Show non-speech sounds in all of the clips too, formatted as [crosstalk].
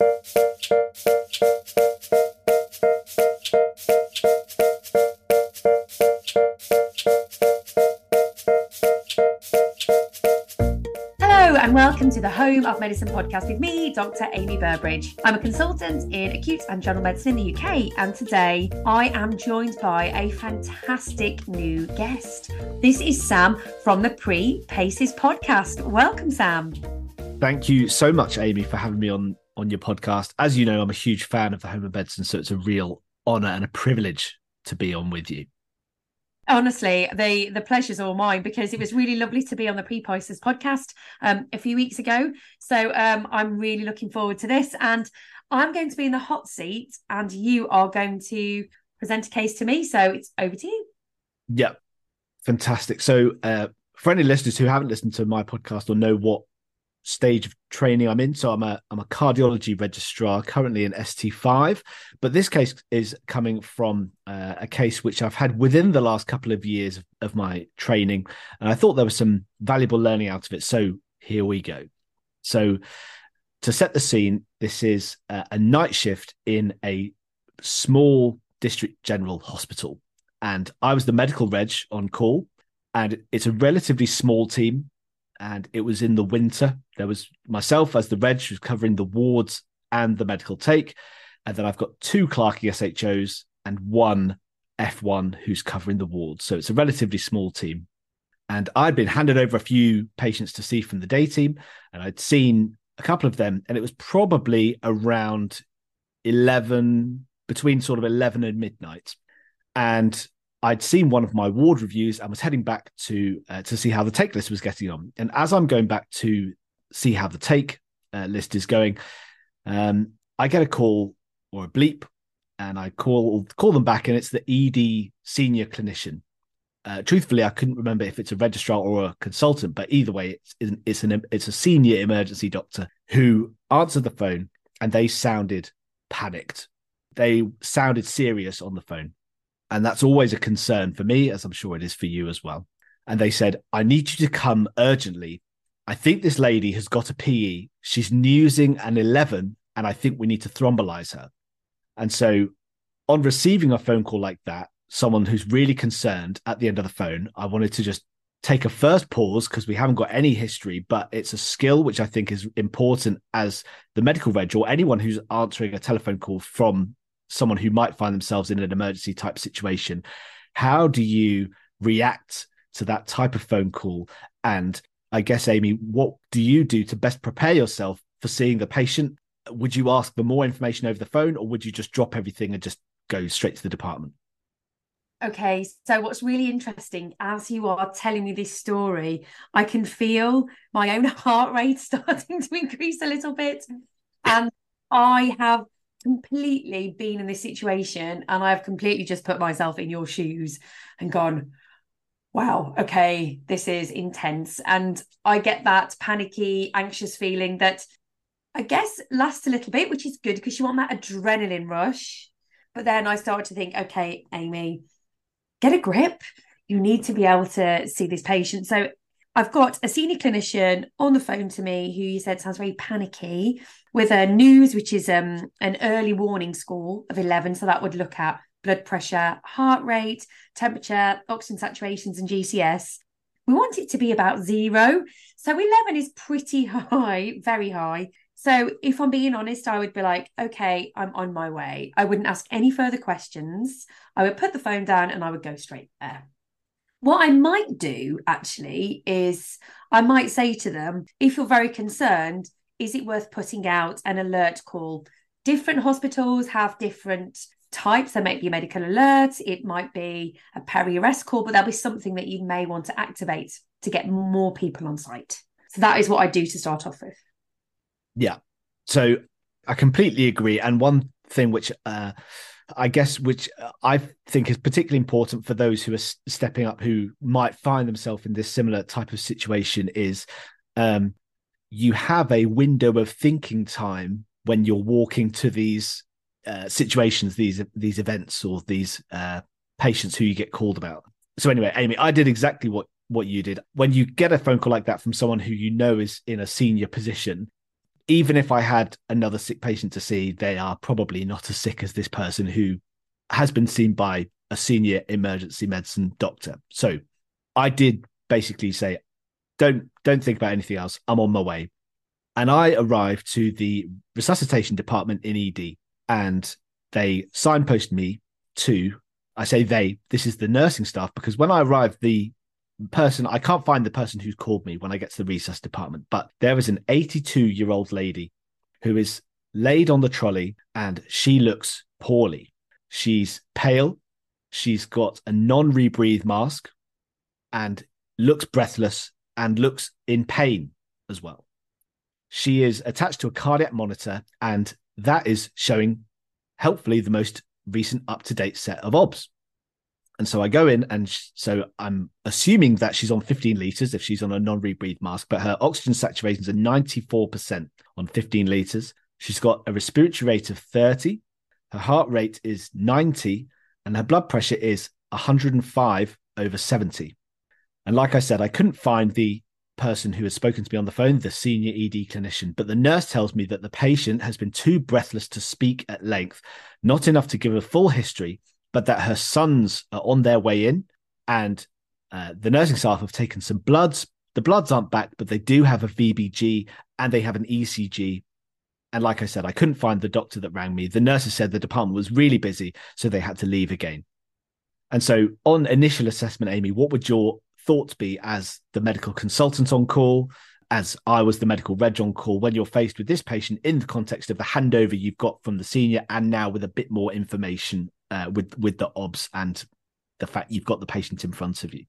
and welcome to the Home of Medicine podcast with me, Dr. Amie Burbridge. I'm a consultant in acute and general medicine in the UK, and today I am joined by a fantastic new guest. This is Sam from the Pre PACES podcast. Welcome, Sam. Thank you so much, Amie, for having me on on your podcast. As you know, I'm a huge fan of the Home of Medicine, so it's a real honour and a privilege to be on with you. Honestly the the pleasure's all mine because it was really lovely to be on the pre-PACES podcast um, a few weeks ago. So um, i'm really looking forward to this and i'm going to be in the hot seat and you are going to present a case to me. So it's over to you. Yeah fantastic. So uh, for any listeners who haven't listened to my podcast or know what stage of training I'm in. So I'm a I'm a cardiology registrar currently in ST5, but this case is coming from uh, a case which I've had within the last couple of years of, of, my training, and I thought there was some valuable learning out of it. So here we go. So to set the scene, this is a, a night shift in a small district general hospital, and I was the medical reg on call. And it's a relatively small team and it was in the winter. There was myself as the reg who's covering the wards and the medical take, and then I've got two clerking SHOs and one F1 who's covering the wards. So it's a relatively small team. And I'd been handed over a few patients to see from the day team, and I'd seen a couple of them, and it was probably around 11, between sort of 11 and midnight. And I'd seen one of my ward reviews and was heading back to uh, to see how the take list was getting on. And as I'm going back to see how the take uh, list is going, um, I get a call or a bleep, and I call call them back, and it's the ED senior clinician. Uh, truthfully, I couldn't remember if it's a registrar or a consultant, but either way, it's it's an it's a senior emergency doctor who answered the phone, and they sounded panicked. They sounded serious on the phone and that's always a concern for me, as I'm sure it is for you as well. And they said, I need you to come urgently. I think this lady has got a PE. She's using an 11, and I think we need to thrombolize her. And so, on receiving a phone call like that, someone who's really concerned at the end of the phone, I wanted to just take a first pause because we haven't got any history, but it's a skill which I think is important as the medical reg or anyone who's answering a telephone call from someone who might find themselves in an emergency type situation. How do you react to that type of phone call? And i guess Amie what do you do to best prepare yourself for seeing the patient? Would you ask for more information over the phone or would you just drop everything and just go straight to the department? Okay, so what's really interesting as you are telling me this story, I can feel my own [laughs] heart rate [laughs] starting to increase a little bit. And I have completely been in this situation and I've completely just put myself in your shoes and gone, wow, okay, this is intense. And I get that panicky, anxious feeling that I guess lasts a little bit, which is good because you want that adrenaline rush. But then I start to think, okay, Amie, get a grip. You need to be able to see this patient. So I've got a senior clinician on the phone to me who you said sounds very panicky with a NEWS, which is um, an early warning score of 11. So that would look at blood pressure, heart rate, temperature, oxygen saturations, and GCS. We want it to be about zero. So 11 is pretty [laughs] high, very high. So if I'm being honest, I would be like, okay, I'm on my way. I wouldn't ask any further questions. I would put the phone down and I would go straight there. What I might do actually is I might say to them, if you're very concerned, is it worth putting out an alert call? Different hospitals have different types. There might be a medical alert, it might be a peri arrest call, but there'll be something that you may want to activate to get more people on site. So that is what I do to start off with. Yeah. So I completely agree. And one thing which uh, I guess which I think is particularly important for those who are stepping up who might find themselves in this similar type of situation is um, you have a window of thinking time when you're walking to these uh, situations, these these events, or these uh, patients who you get called about. So anyway, Amy, I did exactly what what you did. When you get a phone call like that from someone who you know is in a senior position, even if I had another sick patient to see, they are probably not as sick as this person who has been seen by a senior emergency medicine doctor. So I did basically say, don't don't think about anything else. I'm on my way. And I arrived to the resuscitation department in ED and they signpost me to I say they, this is the nursing staff, because when I arrived, the person I can't find the person who's called me when I get to the resus department, but there is an 82 year old lady who is laid on the trolley and she looks poorly. She's pale, she's got a non rebreathe mask and looks breathless and looks in pain as well. She is attached to a cardiac monitor, and that is showing, helpfully, the most recent up to date set of OBS. And so I go in, and sh- so I'm assuming that she's on 15 liters if she's on a non rebreathe mask, but her oxygen saturations are 94% on 15 liters. She's got a respiratory rate of 30, her heart rate is 90, and her blood pressure is 105 over 70. And like I said, I couldn't find the person who has spoken to me on the phone, the senior ED clinician, but the nurse tells me that the patient has been too breathless to speak at length, not enough to give a full history, but that her sons are on their way in and uh, the nursing staff have taken some bloods. The bloods aren't back, but they do have a VBG and they have an ECG. And like I said, I couldn't find the doctor that rang me. The nurses said the department was really busy, so they had to leave again. And so, on initial assessment, Amie, what would your thoughts be as the medical consultant on call, as I was the medical reg on call, when you're faced with this patient in the context of the handover you've got from the senior, and now with a bit more information uh, with with the OBS and the fact you've got the patient in front of you?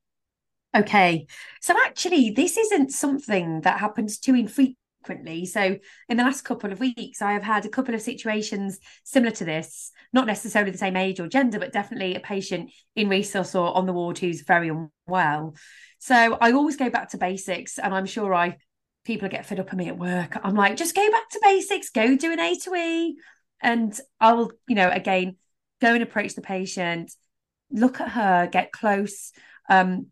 Okay. So actually, this isn't something that happens too infrequently. So in the last couple of weeks, I have had a couple of situations similar to this, not necessarily the same age or gender, but definitely a patient in resus or on the ward who's very unwell. So I always go back to basics, and I'm sure I people get fed up of me at work. I'm like, just go back to basics, go do an A to E, and I will, you know, again, go and approach the patient, look at her, get close. Um,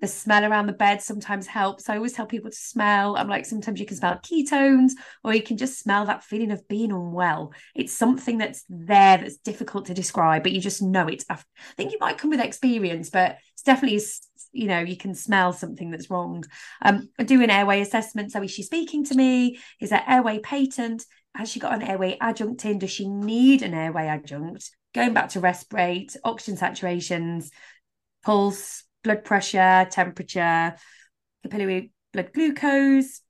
the smell around the bed sometimes helps. I always tell people to smell. I'm like, sometimes you can smell ketones, or you can just smell that feeling of being unwell. It's something that's there that's difficult to describe, but you just know it. I think it might come with experience, but it's definitely, you know, you can smell something that's wrong. Um, I do an airway assessment. So is she speaking to me? Is there airway patent? Has she got an airway adjunct in? Does she need an airway adjunct? Going back to resp rate, oxygen saturations, pulse, blood pressure, temperature, capillary blood glucose,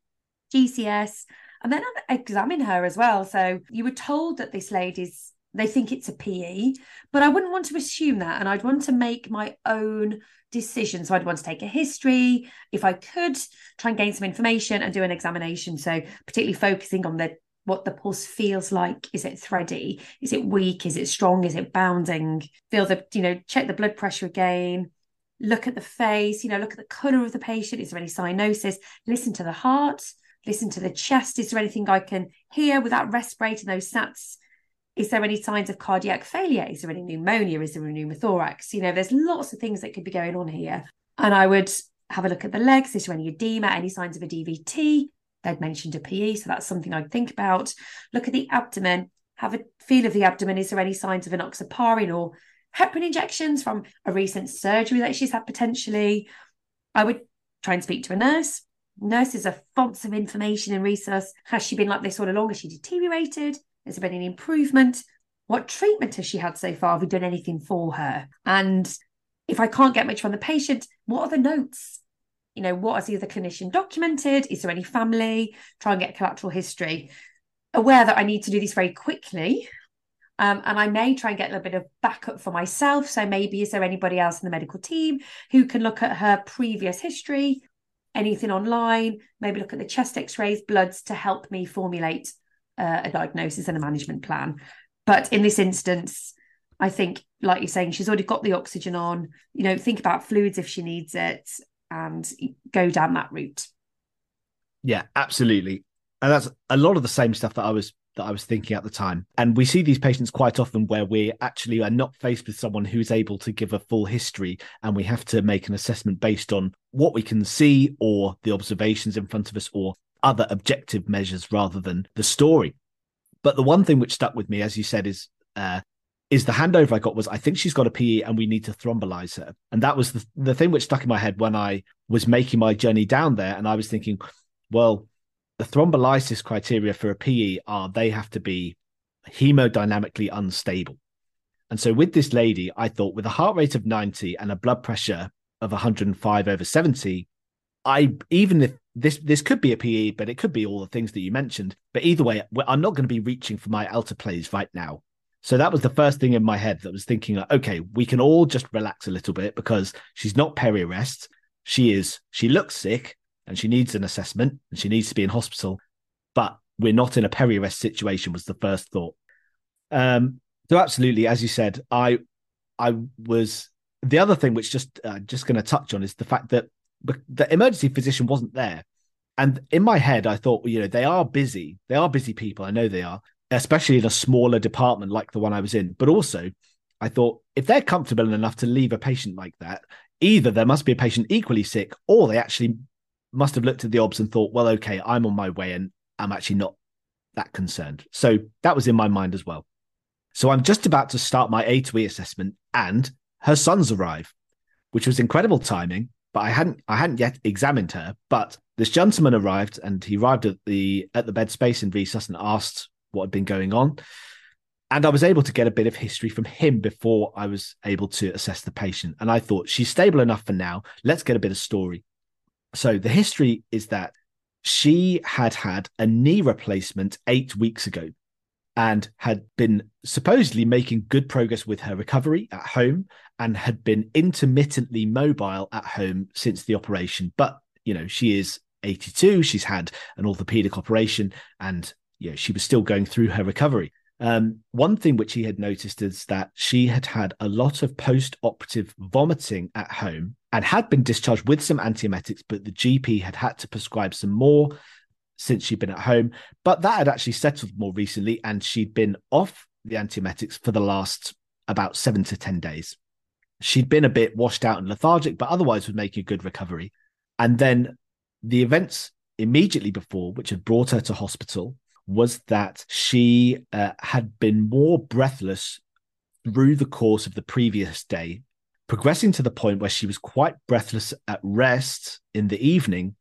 GCS, and then I examine her as well. So you were told that this lady's they think it's a PE, but I wouldn't want to assume that. And I'd want to make my own decision. So I'd want to take a history, if I could, try and gain some information and do an examination. So particularly focusing on the what the pulse feels like. Is it thready? Is it weak? Is it strong? Is it bounding? Feel the, you know, check the blood pressure again, look at the face, you know, look at the color of the patient. Is there any cyanosis? Listen to the heart, listen to the chest. Is there anything I can hear without respirating those sats? Is there any signs of cardiac failure? Is there any pneumonia? Is there a pneumothorax? You know, there's lots of things that could be going on here. And I would have a look at the legs. Is there any edema, any signs of a DVT? They'd mentioned a PE, so that's something I'd think about. Look at the abdomen, have a feel of the abdomen. Is there any signs of enoxaparin or heparin injections from a recent surgery that she's had potentially. I would try and speak to a nurse. Nurses are fonts of information in resus. Has she been like this all along? Has she deteriorated? Has there been any improvement? What treatment has she had so far? Have we done anything for her? And if I can't get much from the patient, what are the notes? You know, what has the other clinician documented? Is there any family? Try and get collateral history. Aware that I need to do this very quickly um, and I may try and get a little bit of backup for myself. So maybe is there anybody else in the medical team who can look at her previous history, anything online, maybe look at the chest x-rays, bloods to help me formulate uh, a diagnosis and a management plan. But in this instance, I think, like you're saying, she's already got the oxygen on. You know, think about fluids if she needs it and go down that route. Yeah, absolutely. And that's a lot of the same stuff that I was that I was thinking at the time. And we see these patients quite often where we actually are not faced with someone who's able to give a full history and we have to make an assessment based on what we can see or the observations in front of us or other objective measures rather than the story. But the one thing which stuck with me, as you said, is uh, is the handover I got was I think she's got a PE and we need to thrombolize her. And that was the, the thing which stuck in my head when I was making my journey down there. And I was thinking, well, the thrombolysis criteria for a PE are they have to be hemodynamically unstable. And so with this lady, I thought with a heart rate of 90 and a blood pressure of 105 over 70, I even if this this could be a PE, but it could be all the things that you mentioned. But either way, I'm not going to be reaching for my alteplase right now. So that was the first thing in my head that was thinking, like, okay, we can all just relax a little bit because she's not peri arrest. She is, she looks sick and she needs an assessment and she needs to be in hospital, but we're not in a peri arrest situation, was the first thought. Um, so absolutely, as you said, I, I was the other thing which just uh, just going to touch on is the fact that the emergency physician wasn't there. And in my head, I thought, well, you know, they are busy. They are busy people. I know they are especially in a smaller department like the one I was in. But also, I thought if they're comfortable enough to leave a patient like that, either there must be a patient equally sick, or they actually must have looked at the obs and thought, well, okay, I'm on my way and I'm actually not that concerned. So that was in my mind as well. So I'm just about to start my A to E assessment, and her sons arrive, which was incredible timing. But I hadn't I hadn't yet examined her. But this gentleman arrived, and he arrived at the at the bed space in Resus and asked what had been going on. And I was able to get a bit of history from him before I was able to assess the patient. And I thought, she's stable enough for now. Let's get a bit of story. So the history is that she had had a knee replacement eight weeks ago and had been supposedly making good progress with her recovery at home and had been intermittently mobile at home since the operation. But, you know, she is 82. She's had an orthopedic operation and you know, she was still going through her recovery. Um, one thing which he had noticed is that she had had a lot of post operative vomiting at home and had been discharged with some antiemetics, but the GP had had to prescribe some more since she'd been at home. But that had actually settled more recently, and she'd been off the antiemetics for the last about seven to 10 days. She'd been a bit washed out and lethargic, but otherwise was making a good recovery. And then the events immediately before, which had brought her to hospital, was that she uh, had been more breathless through the course of the previous day, progressing to the point where she was quite breathless at rest in the evening,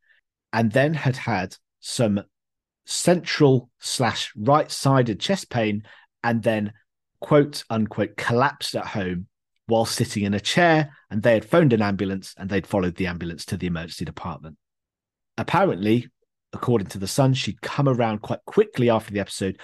and then had had some central slash right sided chest pain, and then quote unquote collapsed at home while sitting in a chair. And they had phoned an ambulance and they'd followed the ambulance to the emergency department. Apparently, according to the son, she'd come around quite quickly after the episode,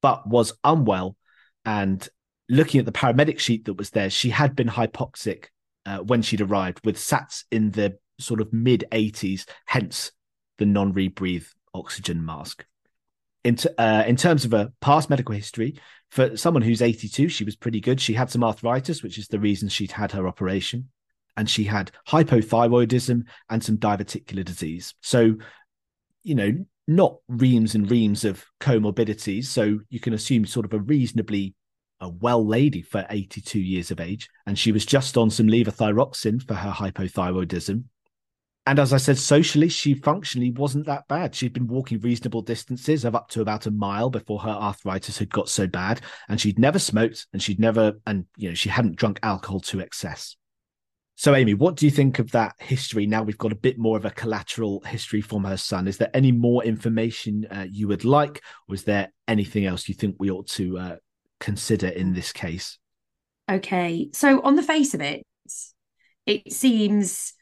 but was unwell. And looking at the paramedic sheet that was there, she had been hypoxic uh, when she'd arrived, with SATs in the sort of mid 80s, hence the non rebreathe oxygen mask. In, t- uh, in terms of a past medical history, for someone who's 82, she was pretty good. She had some arthritis, which is the reason she'd had her operation. And she had hypothyroidism and some diverticular disease. So you know, not reams and reams of comorbidities. So you can assume sort of a reasonably a well lady for 82 years of age. And she was just on some levothyroxine for her hypothyroidism. And as I said, socially, she functionally wasn't that bad. She'd been walking reasonable distances of up to about a mile before her arthritis had got so bad. And she'd never smoked and she'd never, and, you know, she hadn't drunk alcohol to excess. So, Amie, what do you think of that history? Now we've got a bit more of a collateral history from her son. Is there any more information uh, you would like, or is there anything else you think we ought to uh, consider in this case? Okay, so on the face of it, it seems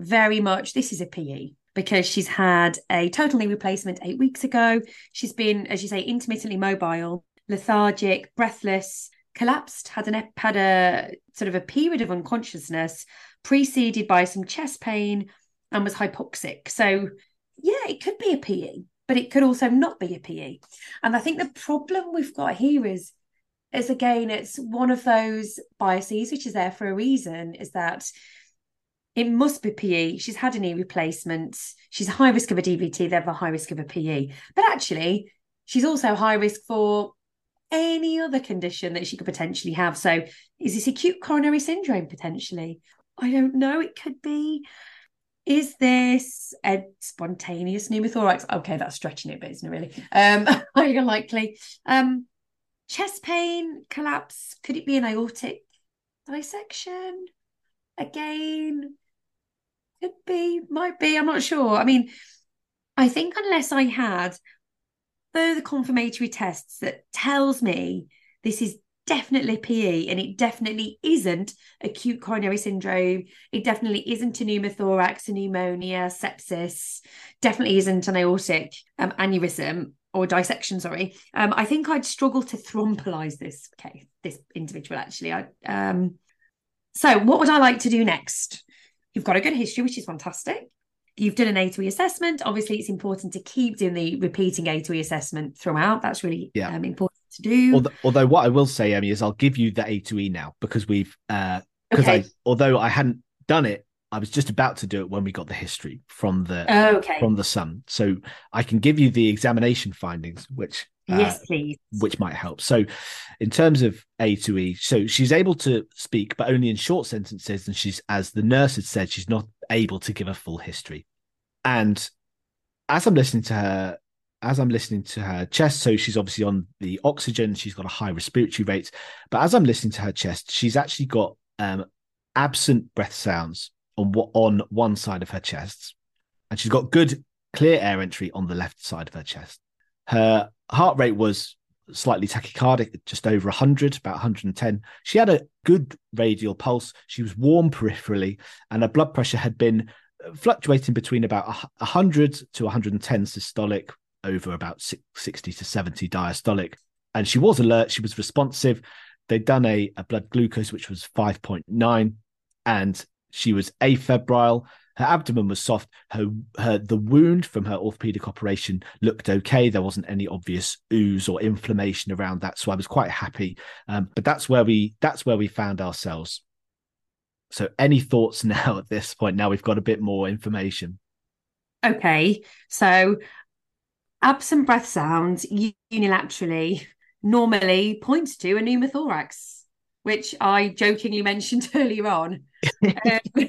very much this is a PE because she's had a total knee replacement eight weeks ago. She's been, as you say, intermittently mobile, lethargic, breathless, collapsed, had an had a sort of a period of unconsciousness preceded by some chest pain and was hypoxic. So yeah, it could be a PE, but it could also not be a PE. And I think the problem we've got here is is again, it's one of those biases which is there for a reason, is that it must be PE. She's had a knee replacement. She's high risk of a DVT, they have a high risk of a PE. But actually, she's also high risk for any other condition that she could potentially have. So, is this acute coronary syndrome potentially? I don't know. It could be. is this a spontaneous pneumothorax? Okay, that's stretching it, but isn't it really? Um, [laughs] highly unlikely. Um, chest pain, collapse. Could it be an aortic dissection? Again, could be, might be. I'm not sure. I mean, I think unless I had further confirmatory tests that tells me this is definitely PE and it definitely isn't acute coronary syndrome. It definitely isn't a pneumothorax, a pneumonia, sepsis, definitely isn't an aortic um, aneurysm or dissection, sorry. Um, I think I'd struggle to thrombolize this case, this individual actually. I, um, so what would I like to do next? You've got a good history, which is fantastic. You've done an A2E assessment. Obviously, it's important to keep doing the repeating A2E assessment throughout. That's really yeah. um, important to do. Although, although, what I will say, Amie, is I'll give you the A2E now because we've because uh, okay. I although I hadn't done it, I was just about to do it when we got the history from the oh, okay. from the son. So I can give you the examination findings, which uh, yes, please, which might help. So, in terms of A to E, so she's able to speak, but only in short sentences, and she's as the nurse had said, she's not able to give a full history. And as I'm listening to her, as I'm listening to her chest, so she's obviously on the oxygen, she's got a high respiratory rate. But as I'm listening to her chest, she's actually got um, absent breath sounds on on one side of her chest, and she's got good clear air entry on the left side of her chest. Her heart rate was slightly tachycardic, just over 100, about 110. She had a good radial pulse. She was warm peripherally, and her blood pressure had been uh, fluctuating between about 100 to 110 systolic over about 60 to 70 diastolic. And she was alert, she was responsive. They'd done a, a blood glucose, which was 5.9, and she was afebrile. Her abdomen was soft. Her, her the wound from her orthopedic operation looked okay. There wasn't any obvious ooze or inflammation around that, so I was quite happy. Um, but that's where we that's where we found ourselves. So, any thoughts [laughs] now at this point? Now we've got a bit more information. Okay, so absent breath sounds unilaterally normally points to a pneumothorax, which I jokingly mentioned [laughs] earlier on. [laughs] um,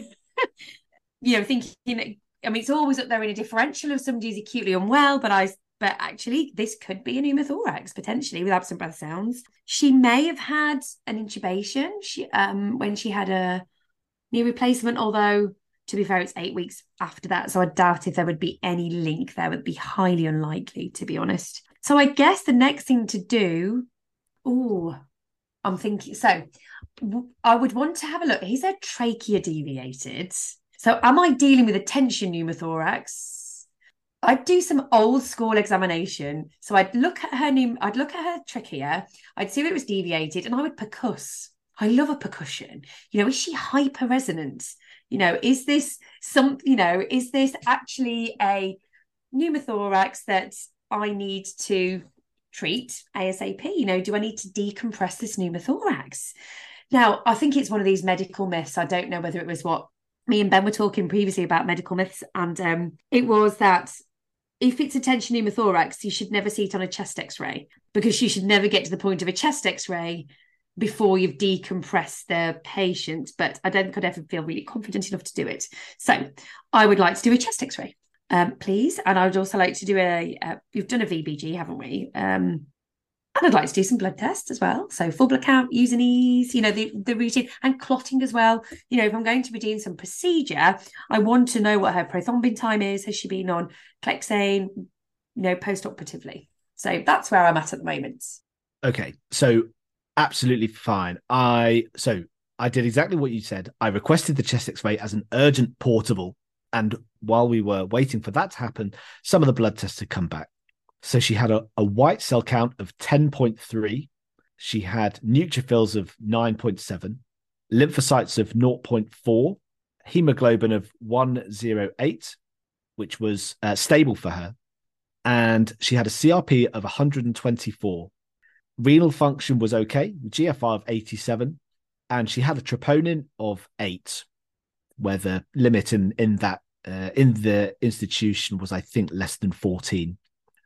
you know, thinking, I mean, it's always up there in a differential of somebody's acutely unwell, but I but actually this could be a pneumothorax potentially with absent breath sounds. She may have had an intubation she um when she had a knee replacement, although to be fair, it's eight weeks after that. So I doubt if there would be any link there. Would be highly unlikely, to be honest. So I guess the next thing to do, oh, I'm thinking, so I would want to have a look. He said trachea deviated. So am I dealing with a tension pneumothorax? I'd do some old school examination. So I'd look at her new, I'd look at her trachea, I'd see if it was deviated, and I would percuss. I love a percussion. You know, is she hyper resonant? You know, is this some, you know, is this actually a pneumothorax that I need to treat ASAP? You know, do I need to decompress this pneumothorax? Now, I think it's one of these medical myths. I don't know whether it was what me and Ben were talking previously about medical myths, and um, it was that if it's a tension pneumothorax, you should never see it on a chest X-ray because you should never get to the point of a chest X-ray before you've decompressed the patient. But I don't think I'd ever feel really confident enough to do it. So I would like to do a chest X-ray, um, please, and I would also like to do a. Uh, you've done a VBG, haven't we? Um, and I'd like to do some blood tests as well. So full blood count, U and Es, you know, the, the routine and clotting as well. You know, if I'm going to be doing some procedure, I want to know what her prothrombin time is. Has she been on Clexane, you know, post-operatively? So that's where I'm at at the moment. Okay. So absolutely fine. I so I did exactly what you said. I requested the chest X-ray as an urgent portable. And while we were waiting for that to happen, some of the blood tests had come back. So she had a, a white cell count of 10.3. She had neutrophils of 9.7, lymphocytes of 0.4, hemoglobin of 108, which was uh, stable for her. And she had a CRP of 124. Renal function was okay, GFR of 87. And she had a troponin of 8, where the limit in, in that uh, in the institution was, I think, less than 14.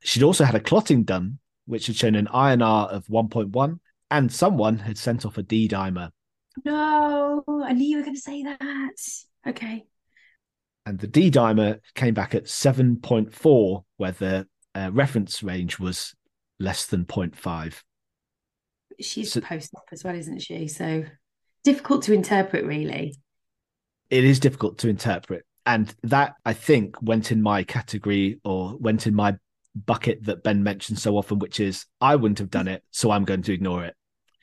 She'd also had a clotting done, which had shown an INR of 1.1, and someone had sent off a D dimer. No, I knew you were going to say that. Okay. And the D dimer came back at 7.4, where the uh, reference range was less than 0.5. She's so, post op as well, isn't she? So difficult to interpret, really. It is difficult to interpret. And that, I think, went in my category or went in my bucket that Ben mentions so often, which is I wouldn't have done it, so I'm going to ignore it.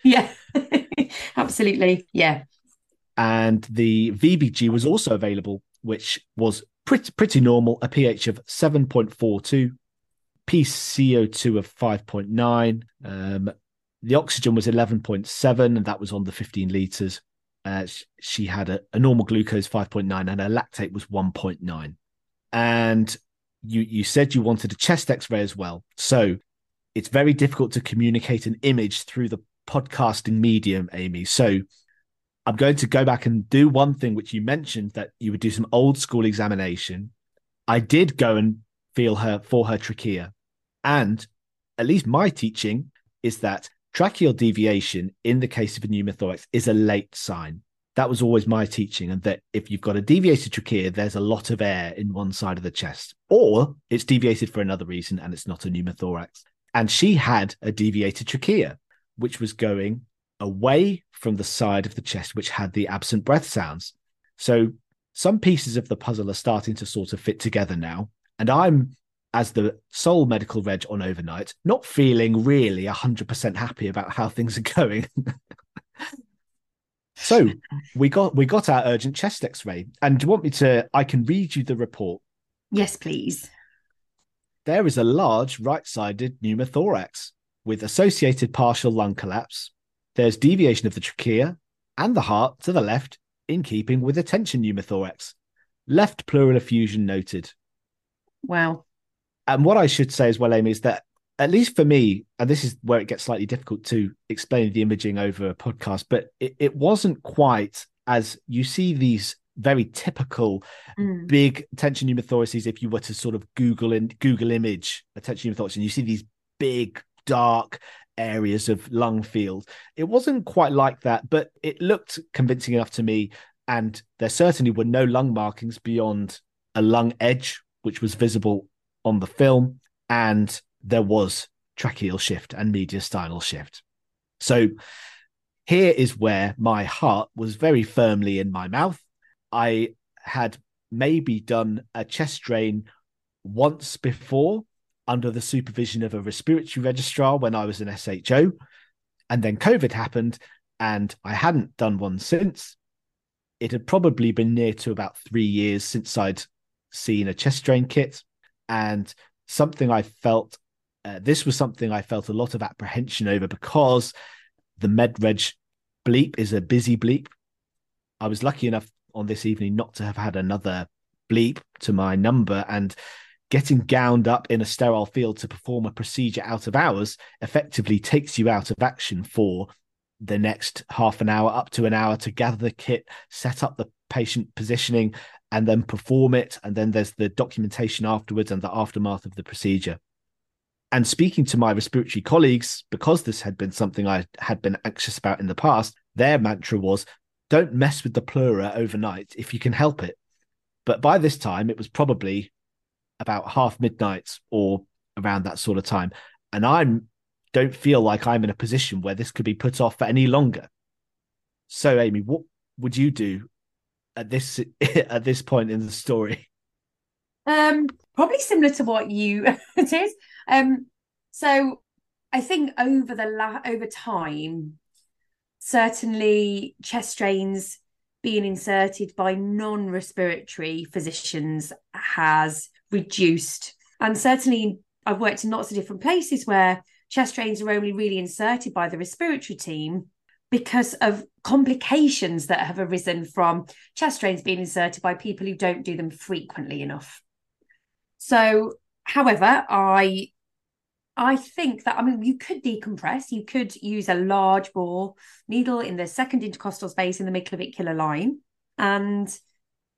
Yeah, [laughs] absolutely. Yeah. And the VBG was also available, which was pretty pretty normal, a pH of 7.42, PCO2 of 5.9. Um, the oxygen was 11.7, and that was on the 15 liters. Uh, she had a, a normal glucose 5.9 and her lactate was 1.9. And you you said you wanted a chest x-ray as well. So it's very difficult to communicate an image through the podcasting medium, Amie. So I'm going to go back and do one thing which you mentioned that you would do some old school examination. I did go and feel her for her trachea. And at least my teaching is that tracheal deviation in the case of a pneumothorax is a late sign. That was always my teaching, and that if you've got a deviated trachea, there's a lot of air in one side of the chest, or it's deviated for another reason and it's not a pneumothorax. And she had a deviated trachea, which was going away from the side of the chest, which had the absent breath sounds. So some pieces of the puzzle are starting to sort of fit together now. And I'm, as the sole medical reg on overnight, not feeling really 100% happy about how things are [laughs] going. So we got we got our urgent chest X-ray, and do you want me to? I can read you the report. Yes, please. There is a large right-sided pneumothorax with associated partial lung collapse. There's deviation of the trachea and the heart to the left, in keeping with a tension pneumothorax. Left pleural effusion noted. Wow. And what I should say as well, Amie, is that at least for me, and this is where it gets slightly difficult to explain the imaging over a podcast, but it, it wasn't quite as you see these very typical mm. big tension pneumothoraces. If you were to sort of Google and Google image a tension pneumothorax, and you see these big dark areas of lung field, it wasn't quite like that, but it looked convincing enough to me. And there certainly were no lung markings beyond a lung edge, which was visible on the film, and there was tracheal shift and mediastinal shift. So here is where my heart was very firmly in my mouth. I had maybe done a chest drain once before under the supervision of a respiratory registrar when I was an SHO. And then COVID happened and I hadn't done one since. It had probably been near to about three years since I'd seen a chest drain kit. And something I felt uh, this was something I felt a lot of apprehension over because the MedReg bleep is a busy bleep. I was lucky enough on this evening not to have had another bleep to my number and getting gowned up in a sterile field to perform a procedure out of hours effectively takes you out of action for the next half an hour up to an hour to gather the kit set up the patient positioning and then perform it and then there's the documentation afterwards and the aftermath of the procedure and speaking to my respiratory colleagues, because this had been something I had been anxious about in the past, their mantra was don't mess with the pleura overnight if you can help it. But by this time, it was probably about half midnight or around that sort of time. And I don't feel like I'm in a position where this could be put off for any longer. So, Amie, what would you do at this [laughs] at this point in the story? Um, probably similar to what you [laughs] is. Um, so I think over the la- over time, certainly chest drains being inserted by non-respiratory physicians has reduced, and certainly I've worked in lots of different places where chest drains are only really inserted by the respiratory team because of complications that have arisen from chest drains being inserted by people who don't do them frequently enough. So, however, I I think that I mean you could decompress. You could use a large bore needle in the second intercostal space in the midclavicular line, and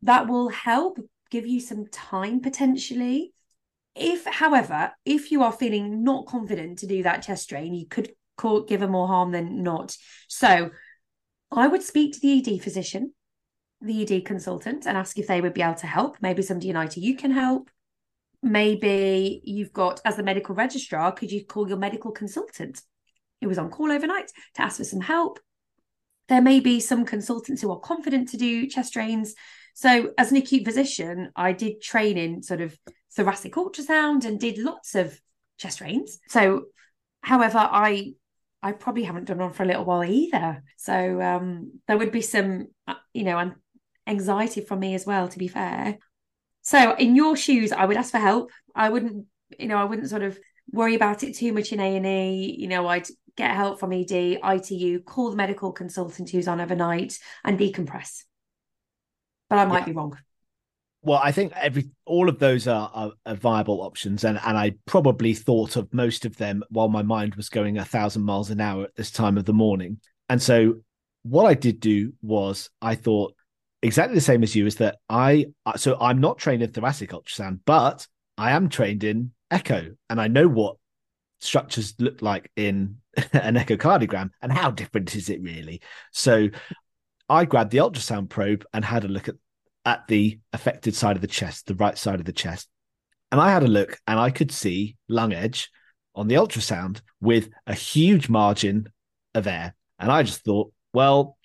that will help give you some time potentially. If, however, if you are feeling not confident to do that chest drain, you could call, give her more harm than not. So, I would speak to the ED physician the ED consultant and ask if they would be able to help. Maybe somebody in ITU can help. Maybe you've got, as the medical registrar, could you call your medical consultant who was on call overnight to ask for some help? There may be some consultants who are confident to do chest drains. So, as an acute physician, I did train in sort of thoracic ultrasound and did lots of chest drains. So, however, I I probably haven't done one for a little while either. So um, there would be some, uh, you know, anxiety from me as well. To be fair, so in your shoes, I would ask for help. I wouldn't, you know, I wouldn't sort of worry about it too much in A and E. You know, I'd get help from ED, ITU, call the medical consultant who's on overnight, and decompress. But I might yeah. be wrong. Well, I think every all of those are, are, are, viable options, and and I probably thought of most of them while my mind was going a thousand miles an hour at this time of the morning. And so, what I did do was I thought exactly the same as you is that I so I'm not trained in thoracic ultrasound, but I am trained in echo and I know what structures look like in [laughs] an echocardiogram and how different is it really. So I grabbed the ultrasound probe and had a look at at the affected side of the chest, the right side of the chest. And I had a look and I could see lung edge on the ultrasound with a huge margin of air. And I just thought, well,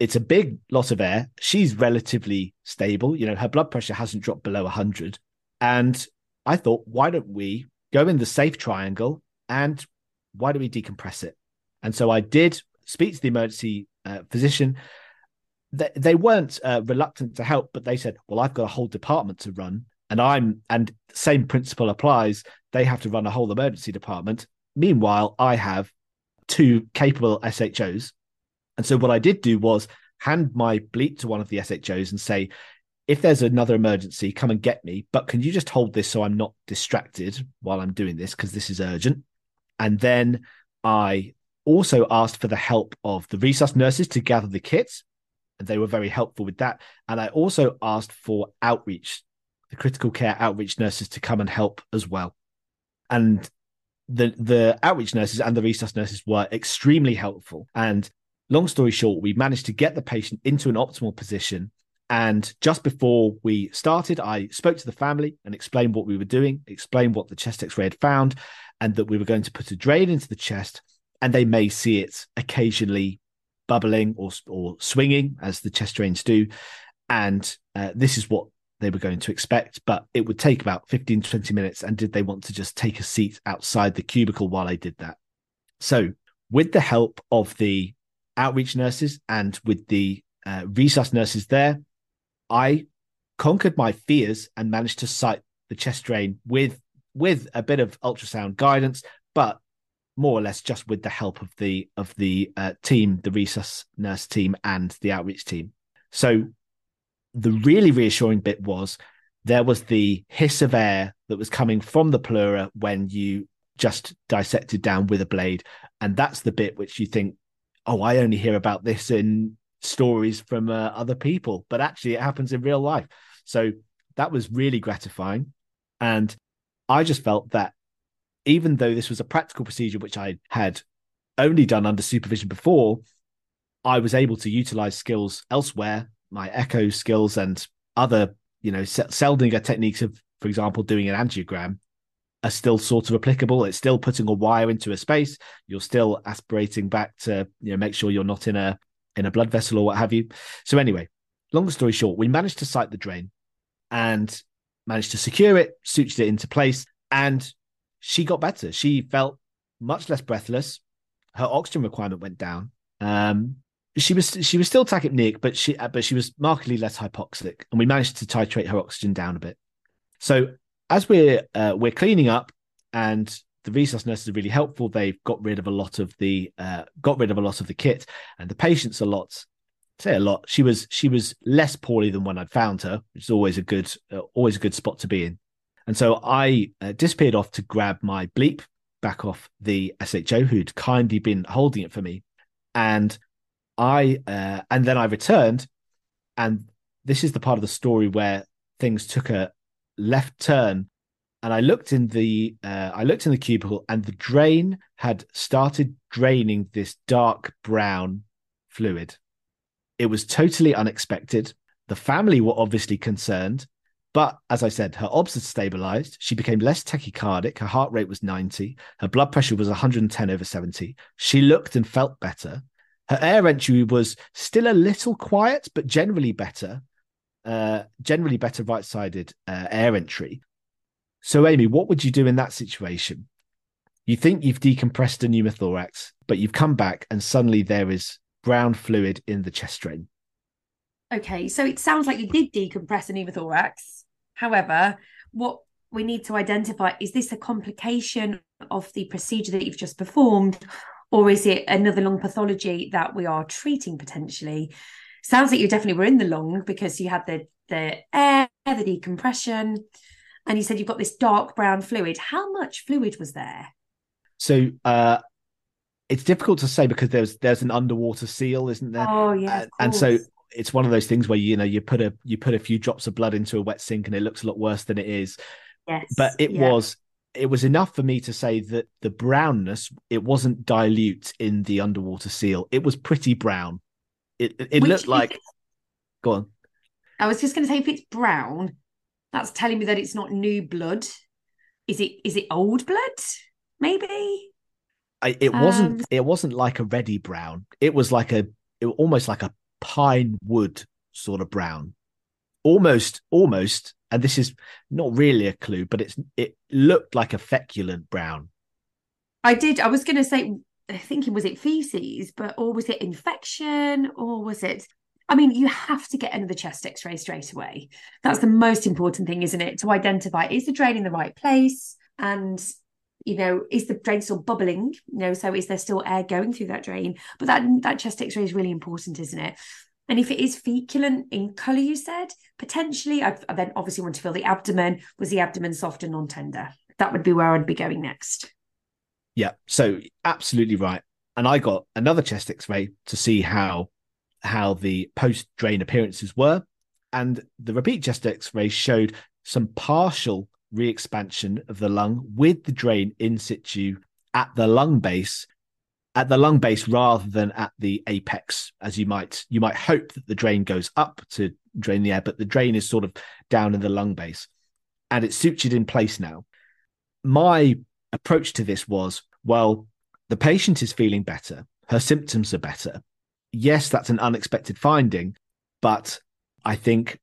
it's a big loss of air. She's relatively stable. You know, her blood pressure hasn't dropped below 100. And I thought, why don't we go in the safe triangle and why don't we decompress it? And so I did speak to the emergency uh, physician. They, they weren't uh, reluctant to help, but they said, well, I've got a whole department to run. And I'm, and same principle applies. They have to run a whole emergency department. Meanwhile, I have two capable SHOs and so what I did do was hand my bleep to one of the SHOs and say, if there's another emergency, come and get me. But can you just hold this so I'm not distracted while I'm doing this? Because this is urgent. And then I also asked for the help of the resus nurses to gather the kits. And they were very helpful with that. And I also asked for outreach, the critical care outreach nurses to come and help as well. And the the outreach nurses and the resus nurses were extremely helpful. And long story short, we managed to get the patient into an optimal position. And just before we started, I spoke to the family and explained what we were doing, explained what the chest x ray had found, and that we were going to put a drain into the chest. And they may see it occasionally bubbling or, or swinging as the chest drains do. And uh, this is what they were going to expect, but it would take about 15 to 20 minutes. And did they want to just take a seat outside the cubicle while I did that? So, with the help of the outreach nurses and with the uh, nurses there, I conquered my fears and managed to site the chest drain with with a bit of ultrasound guidance, but more or less just with the help of the of the uh, team, the resus nurse team, and the outreach team. So the really reassuring bit was there was the hiss of air that was coming from the pleura when you just dissected down with a blade, and that's the bit which you think oh, I only hear about this in stories from uh, other people, but actually it happens in real life. So that was really gratifying. And I just felt that even though this was a practical procedure, which I had only done under supervision before, I was able to utilize skills elsewhere, my echo skills and other, you know, Seldinger techniques of, for example, doing an angiogram are still sort of applicable. It's still putting a wire into a space. You're still aspirating back to you know make sure you're not in a in a blood vessel or what have you. So anyway, long story short, we managed to site the drain and managed to secure it, sutured it into place, and she got better. She felt much less breathless. Her oxygen requirement went down. Um, she was she was still tachypneic, but she but she was markedly less hypoxic, and we managed to titrate her oxygen down a bit. So as we're uh, we're cleaning up and the resus nurses are really helpful they've got rid of a lot of the uh, got rid of a lot of the kit and the patients a lot say a lot. She was she was less poorly than when i'd found her which is always a good uh, always a good spot to be in. And so i uh, disappeared off to grab my bleep back off the sho who'd kindly been holding it for me. And i uh, and then i returned and this is the part of the story where things took a left turn and I looked in the uh, I looked in the cubicle and the drain had started draining this dark brown fluid. It was totally unexpected. The family were obviously concerned, but as I said, her obs had stabilized. She became less tachycardic. Her heart rate was 90. Her blood pressure was 110 over 70. She looked and felt better. Her air entry was still a little quiet, but generally better. Uh, generally better right sided uh, air entry. So, Amie, what would you do in that situation? You think you've decompressed a pneumothorax, but you've come back and suddenly there is brown fluid in the chest drain. Okay, so it sounds like you did decompress a pneumothorax. However, what we need to identify is this a complication of the procedure that you've just performed, or is it another lung pathology that we are treating potentially? Sounds like you definitely were in the lung because you had the the air, the decompression, and you said you've got this dark brown fluid. How much fluid was there? So uh, it's difficult to say because there's there's an underwater seal, isn't there? Oh yeah, uh, and so it's one of those things where you know you put a you put a few drops of blood into a wet sink and it looks a lot worse than it is. Yes, but it yeah. was it was enough for me to say that the brownness it wasn't dilute in the underwater seal. It was pretty brown. It it, Which looked like. is- [laughs] Go on. I was just going to say, if it's brown, that's telling me that it's not new blood. Is it? Is it old blood? Maybe. I, it wasn't Um, it wasn't like a reddy brown. It was like a it, was almost like a pine wood sort of brown. Almost almost and this is not really a clue but it's it looked like a feculent brown. I did. I was going to say, thinking, was it feces, but or was it infection, or was it? I mean, you have to get another chest X-ray straight away. That's the most important thing, isn't it? To identify is the drain in the right place, and you know, is the drain still bubbling? You know, so is there still air going through that drain? But that that chest X-ray is really important, isn't it? And if it is feculent in colour, you said potentially, I'd, I then obviously want to feel the abdomen. Was the abdomen soft and non-tender? That would be where I'd be going next. Yeah, so absolutely right. And I got another chest X-ray to see how how the post drain appearances were, and the repeat chest X-ray showed some partial re-expansion of the lung with the drain in situ at the lung base, at the lung base rather than at the apex, as you might you might hope that the drain goes up to drain the air, but the drain is sort of down in the lung base, and it's sutured in place now. My approach to this was well, the patient is feeling better, her symptoms are better. Yes, that's an unexpected finding, but I think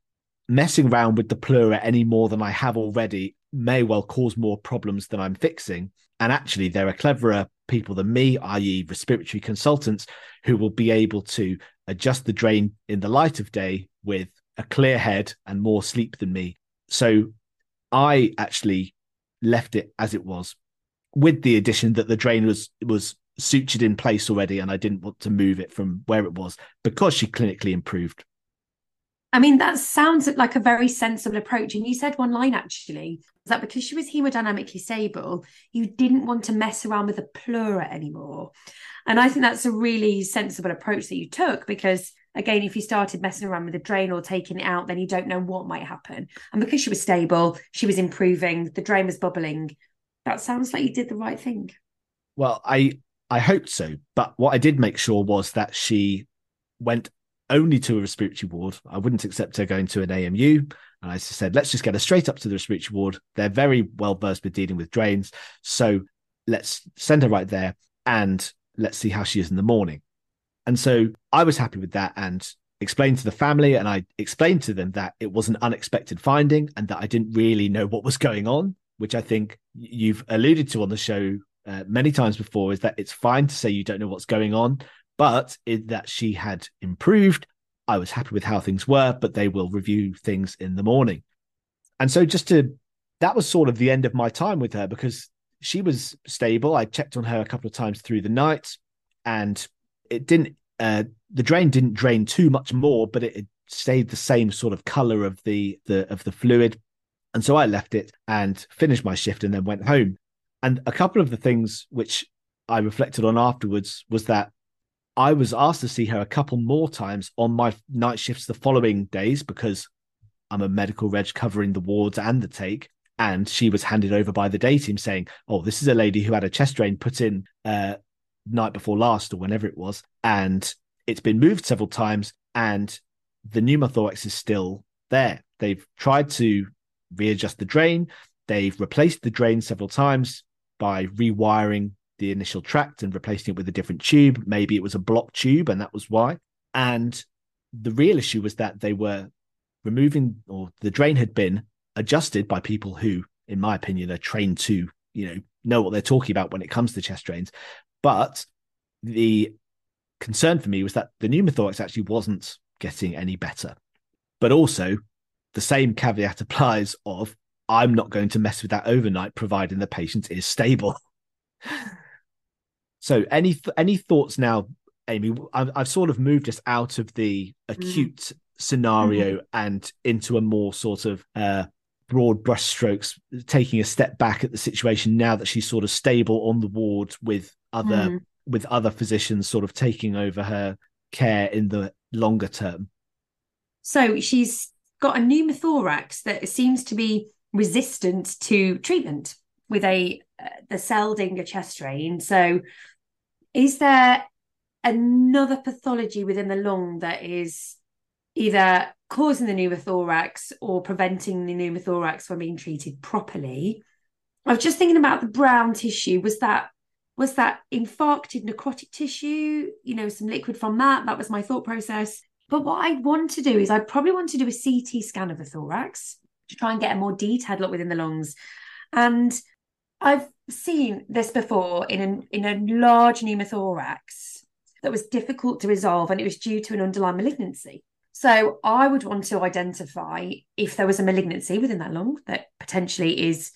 messing around with the pleura any more than I have already may well cause more problems than I'm fixing. And actually, there are cleverer people than me, i.e., respiratory consultants, who will be able to adjust the drain in the light of day with a clear head and more sleep than me. So I actually left it as it was with the addition that the drain was was sutured in place already and I didn't want to move it from where it was because she clinically improved. I mean, that sounds like a very sensible approach. And you said one line actually that because she was hemodynamically stable, you didn't want to mess around with the pleura anymore. And I think that's a really sensible approach that you took because, again, if you started messing around with the drain or taking it out, then you don't know what might happen. And because she was stable, she was improving, the drain was bubbling. That sounds like you did the right thing. Well, I I hoped so, but what I did make sure was that she went only to a respiratory ward. I wouldn't accept her going to an AMU. And I said, let's just get her straight up to the respiratory ward. They're very well versed with dealing with drains. So let's send her right there and let's see how she is in the morning. And so I was happy with that and explained to the family and I explained to them that it was an unexpected finding and that I didn't really know what was going on, which I think you've alluded to on the show uh, many times before is that it's fine to say you don't know what's going on, but in that she had improved. I was happy with how things were, but they will review things in the morning. And so just to that was sort of the end of my time with her because she was stable. I checked on her a couple of times through the night and it didn't uh the drain didn't drain too much more, but it, it stayed the same sort of color of the the of the fluid. And so I left it and finished my shift and then went home. And a couple of the things which I reflected on afterwards was that I was asked to see her a couple more times on my night shifts the following days because I'm a medical reg covering the wards and the take. And she was handed over by the day team saying, Oh, this is a lady who had a chest drain put in uh, night before last or whenever it was. And it's been moved several times. and the pneumothorax is still there. They've tried to readjust the drain. They've replaced the drain several times by rewiring the initial tract and replacing it with a different tube. Maybe it was a block tube, and that was why. And the real issue was that they were removing, or the drain had been adjusted by people who, in my opinion, are trained to, you know, know what they're talking about when it comes to chest drains. But the concern for me was that the pneumothorax actually wasn't getting any better. But also, the same caveat applies of I'm not going to mess with that overnight, providing the patient is stable. so, any any thoughts now, Amie? I've, I've, sort of moved us out of the acute mm. scenario mm. and into a more sort of uh, broad brushstrokes, taking a step back at the situation now that she's sort of stable on the ward with other mm. with other physicians sort of taking over her care in the longer term. So she's got a pneumothorax that seems to be resistant to treatment with a uh, the Seldinger chest drain. So, is there another pathology within the lung that is either causing the pneumothorax or preventing the pneumothorax from being treated properly? I was just thinking about the brown tissue. Was that was that infarcted necrotic tissue? You know, some liquid from that. That was my thought process. But what I want to do is I probably want to do a CT scan of the thorax to try and get a more detailed look within the lungs. And I've seen this before in a, in a large pneumothorax that was difficult to resolve and it was due to an underlying malignancy. So I would want to identify if there was a malignancy within that lung that potentially is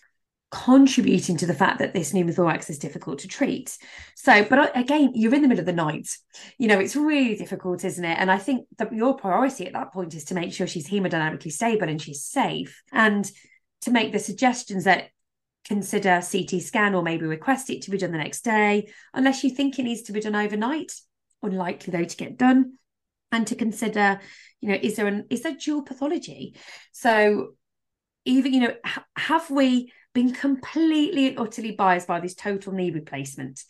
contributing to the fact that this pneumothorax is difficult to treat. So, but again, you're in the middle of the night. You know, it's really difficult, isn't it? And I think that your priority at that point is to make sure she's hemodynamically stable and she's safe and to make the suggestions that consider CT scan or maybe request it to be done the next day, unless you think it needs to be done overnight. Unlikely though to get done. And to consider, you know, is there an is there dual pathology? So even, you know, have we been completely and utterly biased by this total knee replacement.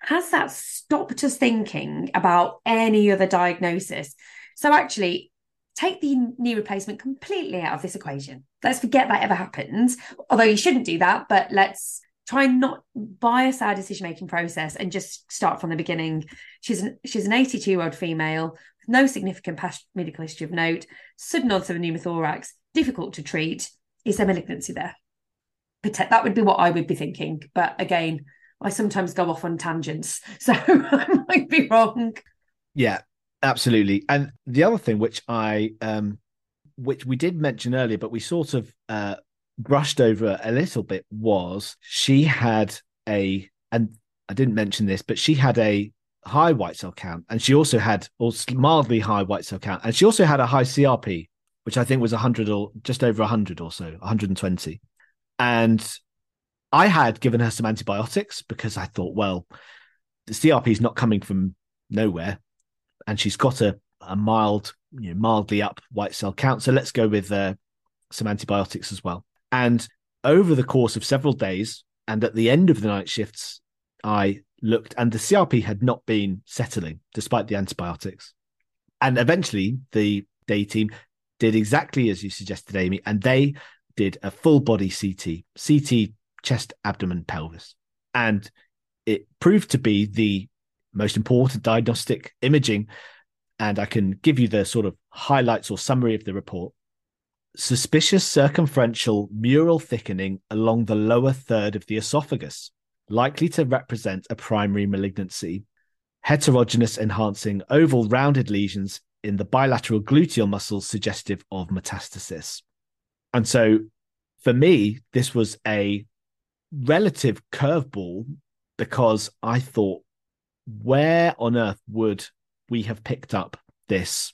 Has that stopped us thinking about any other diagnosis? So, actually, take the knee replacement completely out of this equation. Let's forget that ever happened, although you shouldn't do that, but let's try and not bias our decision making process and just start from the beginning. She's an she's an 82 year old female, with no significant past medical history of note, sudden onset of pneumothorax, difficult to treat. Is there malignancy there? That would be what I would be thinking. But again, I sometimes go off on tangents, [laughs] so I might be wrong. Yeah, absolutely. And the other thing, which I, um, which we did mention earlier, but we sort of uh, brushed over a little bit, was she had a, and I didn't mention this, but she had a high white cell count, and she also had, or mildly high white cell count, and she also had a high CRP, which I think was 100 or just over 100 or so, 120. And I had given her some antibiotics because I thought, well, the CRP is not coming from nowhere, and she's got a, a mild, you know, mildly up white cell count. So let's go with uh, some antibiotics as well. And over the course of several days, and at the end of the night shifts, I looked, and the CRP had not been settling despite the antibiotics. And eventually, the day team did exactly as you suggested, Amie, and they did a full body CT, CT chest, abdomen, pelvis. And it proved to be the most important diagnostic imaging. And I can give you the sort of highlights or summary of the report. Suspicious circumferential mural thickening along the lower third of the esophagus, likely to represent a primary malignancy. Heterogeneous enhancing oval rounded lesions in the bilateral gluteal muscles suggestive of metastasis. And so for me, this was a relative curveball because I thought, where on earth would we have picked up this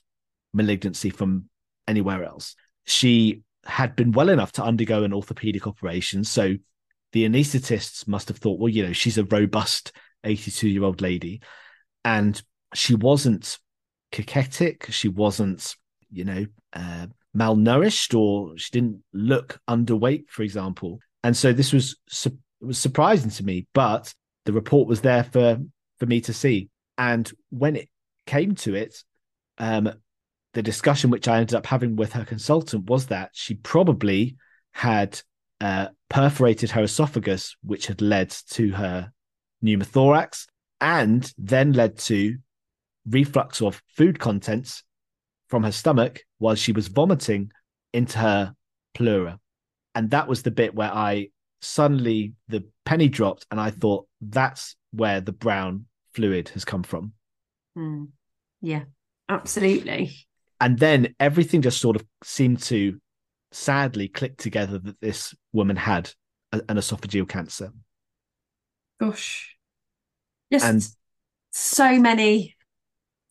malignancy from anywhere else? She had been well enough to undergo an orthopedic operation. So the anaesthetists must have thought, well, you know, she's a robust 82 year old lady. And she wasn't cachectic. She wasn't, you know, uh, malnourished or she didn't look underweight, for example. And so this was su- was surprising to me, but the report was there for for me to see. And when it came to it, um, the discussion which I ended up having with her consultant was that she probably had uh, perforated her esophagus, which had led to her pneumothorax, and then led to reflux of food contents from her stomach while she was vomiting into her pleura. And that was the bit where I suddenly the penny dropped and I thought that's where the brown fluid has come from. Mm. Yeah, absolutely. And then everything just sort of seemed to sadly click together that this woman had a, an esophageal cancer. Gosh. Yes. and so many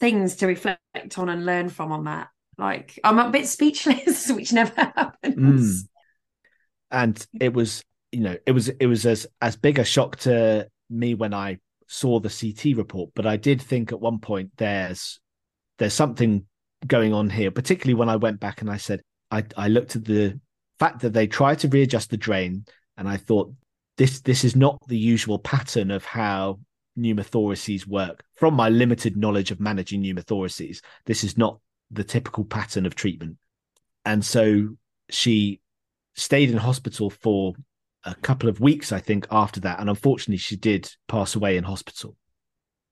things to reflect on and learn from on that. Like I'm a bit speechless, [laughs] which never happens. Mm. And it was, you know, it was it was as as big a shock to me when I saw the CT report, but I did think at one point there's there's something going on here, particularly when I went back and I said I I looked at the fact that they tried to readjust the drain and I thought this this is not the usual pattern of how pneumothoraces work. From my limited knowledge of managing pneumothoraces, this is not the typical pattern of treatment. And so she stayed in hospital for a couple of weeks, I think, after that. And unfortunately, she did pass away in hospital.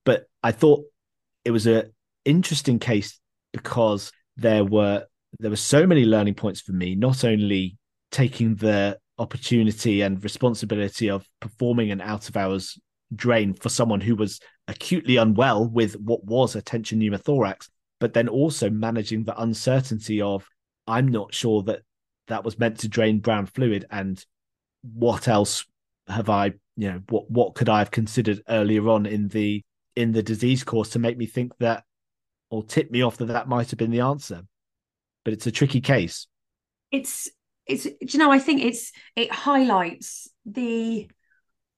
But I thought it was an interesting case because there were there were so many learning points for me, not only taking the opportunity and responsibility of performing an out of hours drain for someone who was acutely unwell with what was a tension pneumothorax, but then also managing the uncertainty of I'm not sure that that was meant to drain brown fluid and what else have I, you know, what what could I have considered earlier on in the in the disease course to make me think that or tip me off that that might have been the answer. But it's a tricky case. It's it's you know I think it's it highlights the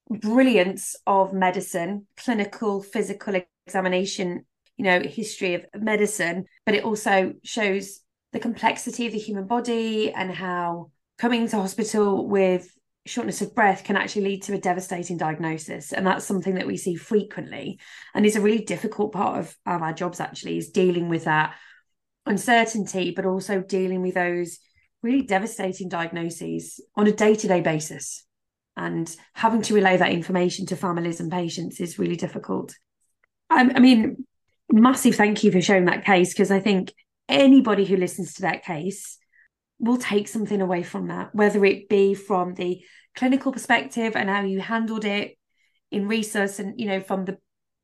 brilliance of medicine, clinical, physical examination, you know, history of medicine, but it also shows the complexity of the human body and how coming to hospital with shortness of breath can actually lead to a devastating diagnosis. And that's something that we see frequently. And is a really difficult part of, of our jobs actually is dealing with that uncertainty but also dealing with those really devastating diagnoses on a day-to-day basis and having to relay that information to families and patients is really difficult. I, I mean massive thank you for showing that case because i think anybody who listens to that case will take something away from that whether it be from the clinical perspective and how you handled it in resus and you know from the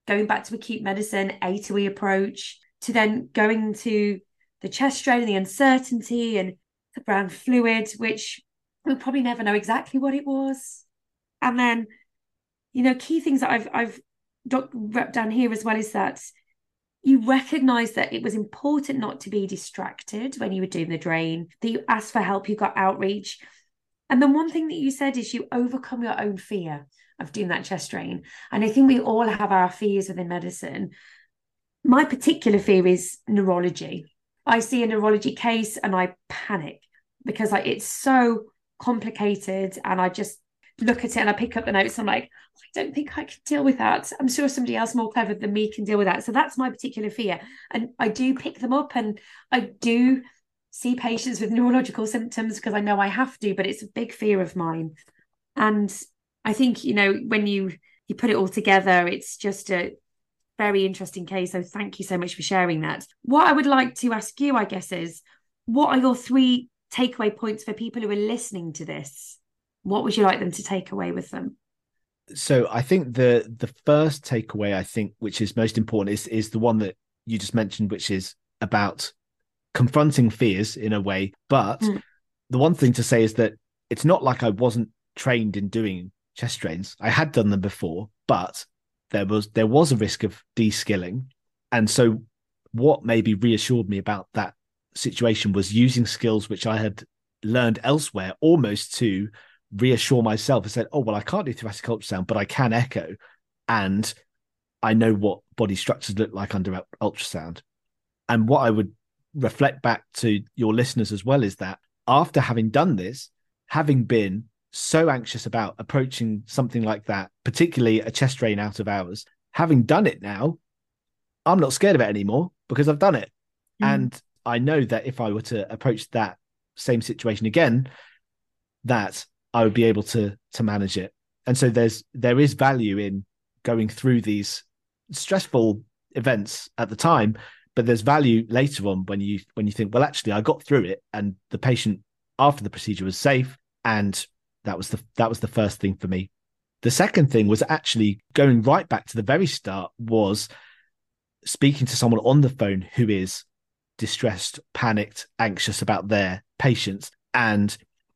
going back to acute medicine a to e approach to then going to the chest drain and the uncertainty and the brown fluid which we'll probably never know exactly what it was and then you know key things that i've i've wrote down here as well is that you recognize that it was important not to be distracted when you were doing the drain that you asked for help you got outreach and then one thing that you said is you overcome your own fear of doing that chest drain. And I think we all have our fears within medicine. My particular fear is neurology. I see a neurology case and I panic because like it's so complicated and I just look at it and I pick up the notes. I'm like, I don't think I can deal with that. I'm sure somebody else more clever than me can deal with that. So that's my particular fear. And I do pick them up and I do see patients with neurological symptoms because I know I have to, but it's a big fear of mine. And I think, you know, when you you put it all together, it's just a very interesting case. So thank you so much for sharing that. What I would like to ask you, I guess, is what are your three takeaway points for people who are listening to this? What would you like them to take away with them? So I think the the first takeaway I think which is most important is is the one that you just mentioned, which is about confronting fears in a way. But mm. the one thing to say is that it's not like I wasn't trained in doing chest drains. I had done them before, but there was there was a risk of de-skilling. And so what maybe reassured me about that situation was using skills which I had learned elsewhere almost to reassure myself. and said, oh, well, I can't do thoracic ultrasound, but I can echo. And I know what body structures look like under ultrasound. And what I would reflect back to your listeners as well is that after having done this, having been so anxious about approaching something like that, particularly a chest drain out of hours, having done it now, I'm not scared of it anymore because I've done it. Mm. And I know that if I were to approach that same situation again, that I would be able to to manage it. And so there's there is value in going through these stressful events at the time, but there's value later on when you when you think, well, actually, I got through it, and the patient after the procedure was safe, and that was the that was the first thing for me. The second thing was actually going right back to the very start was speaking to someone on the phone who is distressed, panicked, anxious about their patients. And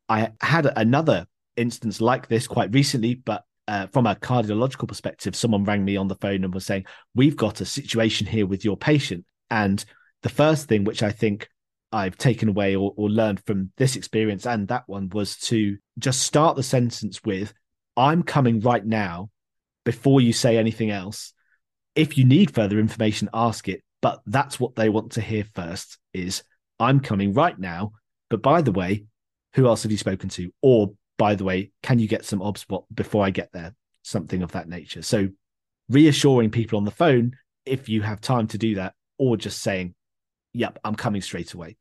I had another instance like this quite recently, but uh, from a cardiological perspective, someone rang me on the phone and was saying, We've got a situation here with your patient. And the first thing which I think I've taken away or, or learned from this experience and that one was to just start the sentence with, I'm coming right now before you say anything else. If you need further information, ask it. But that's what they want to hear first is I'm coming right now. But by the way, who else have you spoken to? Or by the way, can you get some obs before I get there? Something of that nature. So reassuring people on the phone if you have time to do that, or just saying, Yep, I'm coming straight away.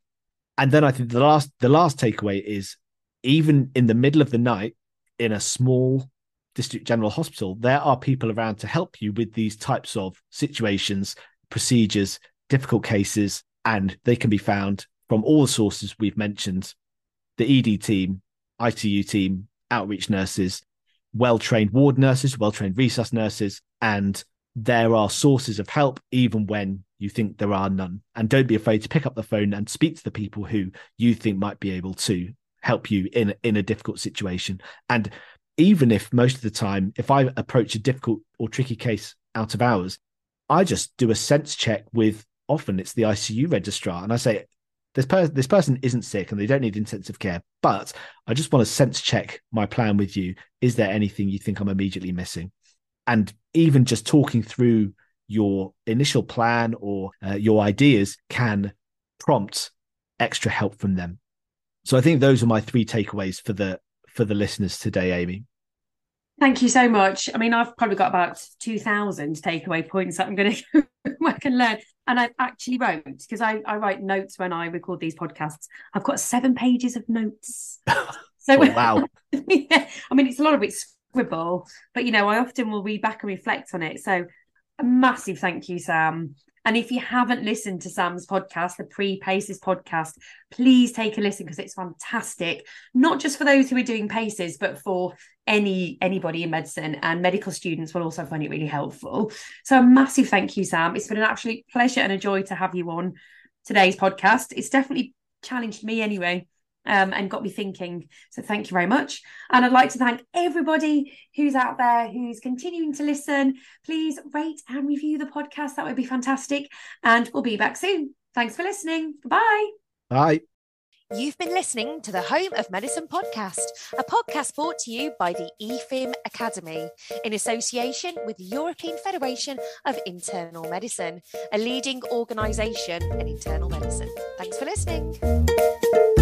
And then I think the last the last takeaway is even in the middle of the night in a small district general hospital, there are people around to help you with these types of situations, procedures, difficult cases, and they can be found from all the sources we've mentioned the ED team, ITU team, outreach nurses, well trained ward nurses, well trained resus nurses, and there are sources of help even when you think there are none. And don't be afraid to pick up the phone and speak to the people who you think might be able to help you in in a difficult situation. And even if most of the time, if I approach a difficult or tricky case out of hours, I just do a sense check with often it's the ICU registrar, and I say, this, per- this person isn't sick and they don't need intensive care, but I just want to sense check my plan with you. Is there anything you think I'm immediately missing? And even just talking through your initial plan or uh, your ideas can prompt extra help from them. So I think those are my three takeaways for the for the listeners today, Amie. Thank you so much. I mean, I've probably got about 2,000 takeaway points that I'm going to work and learn. And I actually wrote, because I, I write notes when I record these podcasts, I've got seven pages of notes. [laughs] So, oh, wow. [laughs] yeah, I mean, it's a lot of it scribble, but, you know, I often will read back and reflect on it. So a massive thank you, Sam. And if you haven't listened to Sam's podcast, the Pre PACES podcast, please take a listen because it's fantastic. Not just for those who are doing PACES, but for any anybody in medicine and medical students will also find it really helpful. So a massive thank you, Sam. It's been an absolute pleasure and a joy to have you on today's podcast. It's definitely challenged me anyway um, and got me thinking. So thank you very much. And I'd like to thank everybody who's out there who's continuing to listen. Please rate and review the podcast. That would be fantastic. And we'll be back soon. Thanks for listening. Bye. Bye. You've been listening to the Home of Medicine podcast, a podcast brought to you by the EFIM Academy in association with the European Federation of Internal Medicine, a leading organisation in internal medicine. Thanks for listening.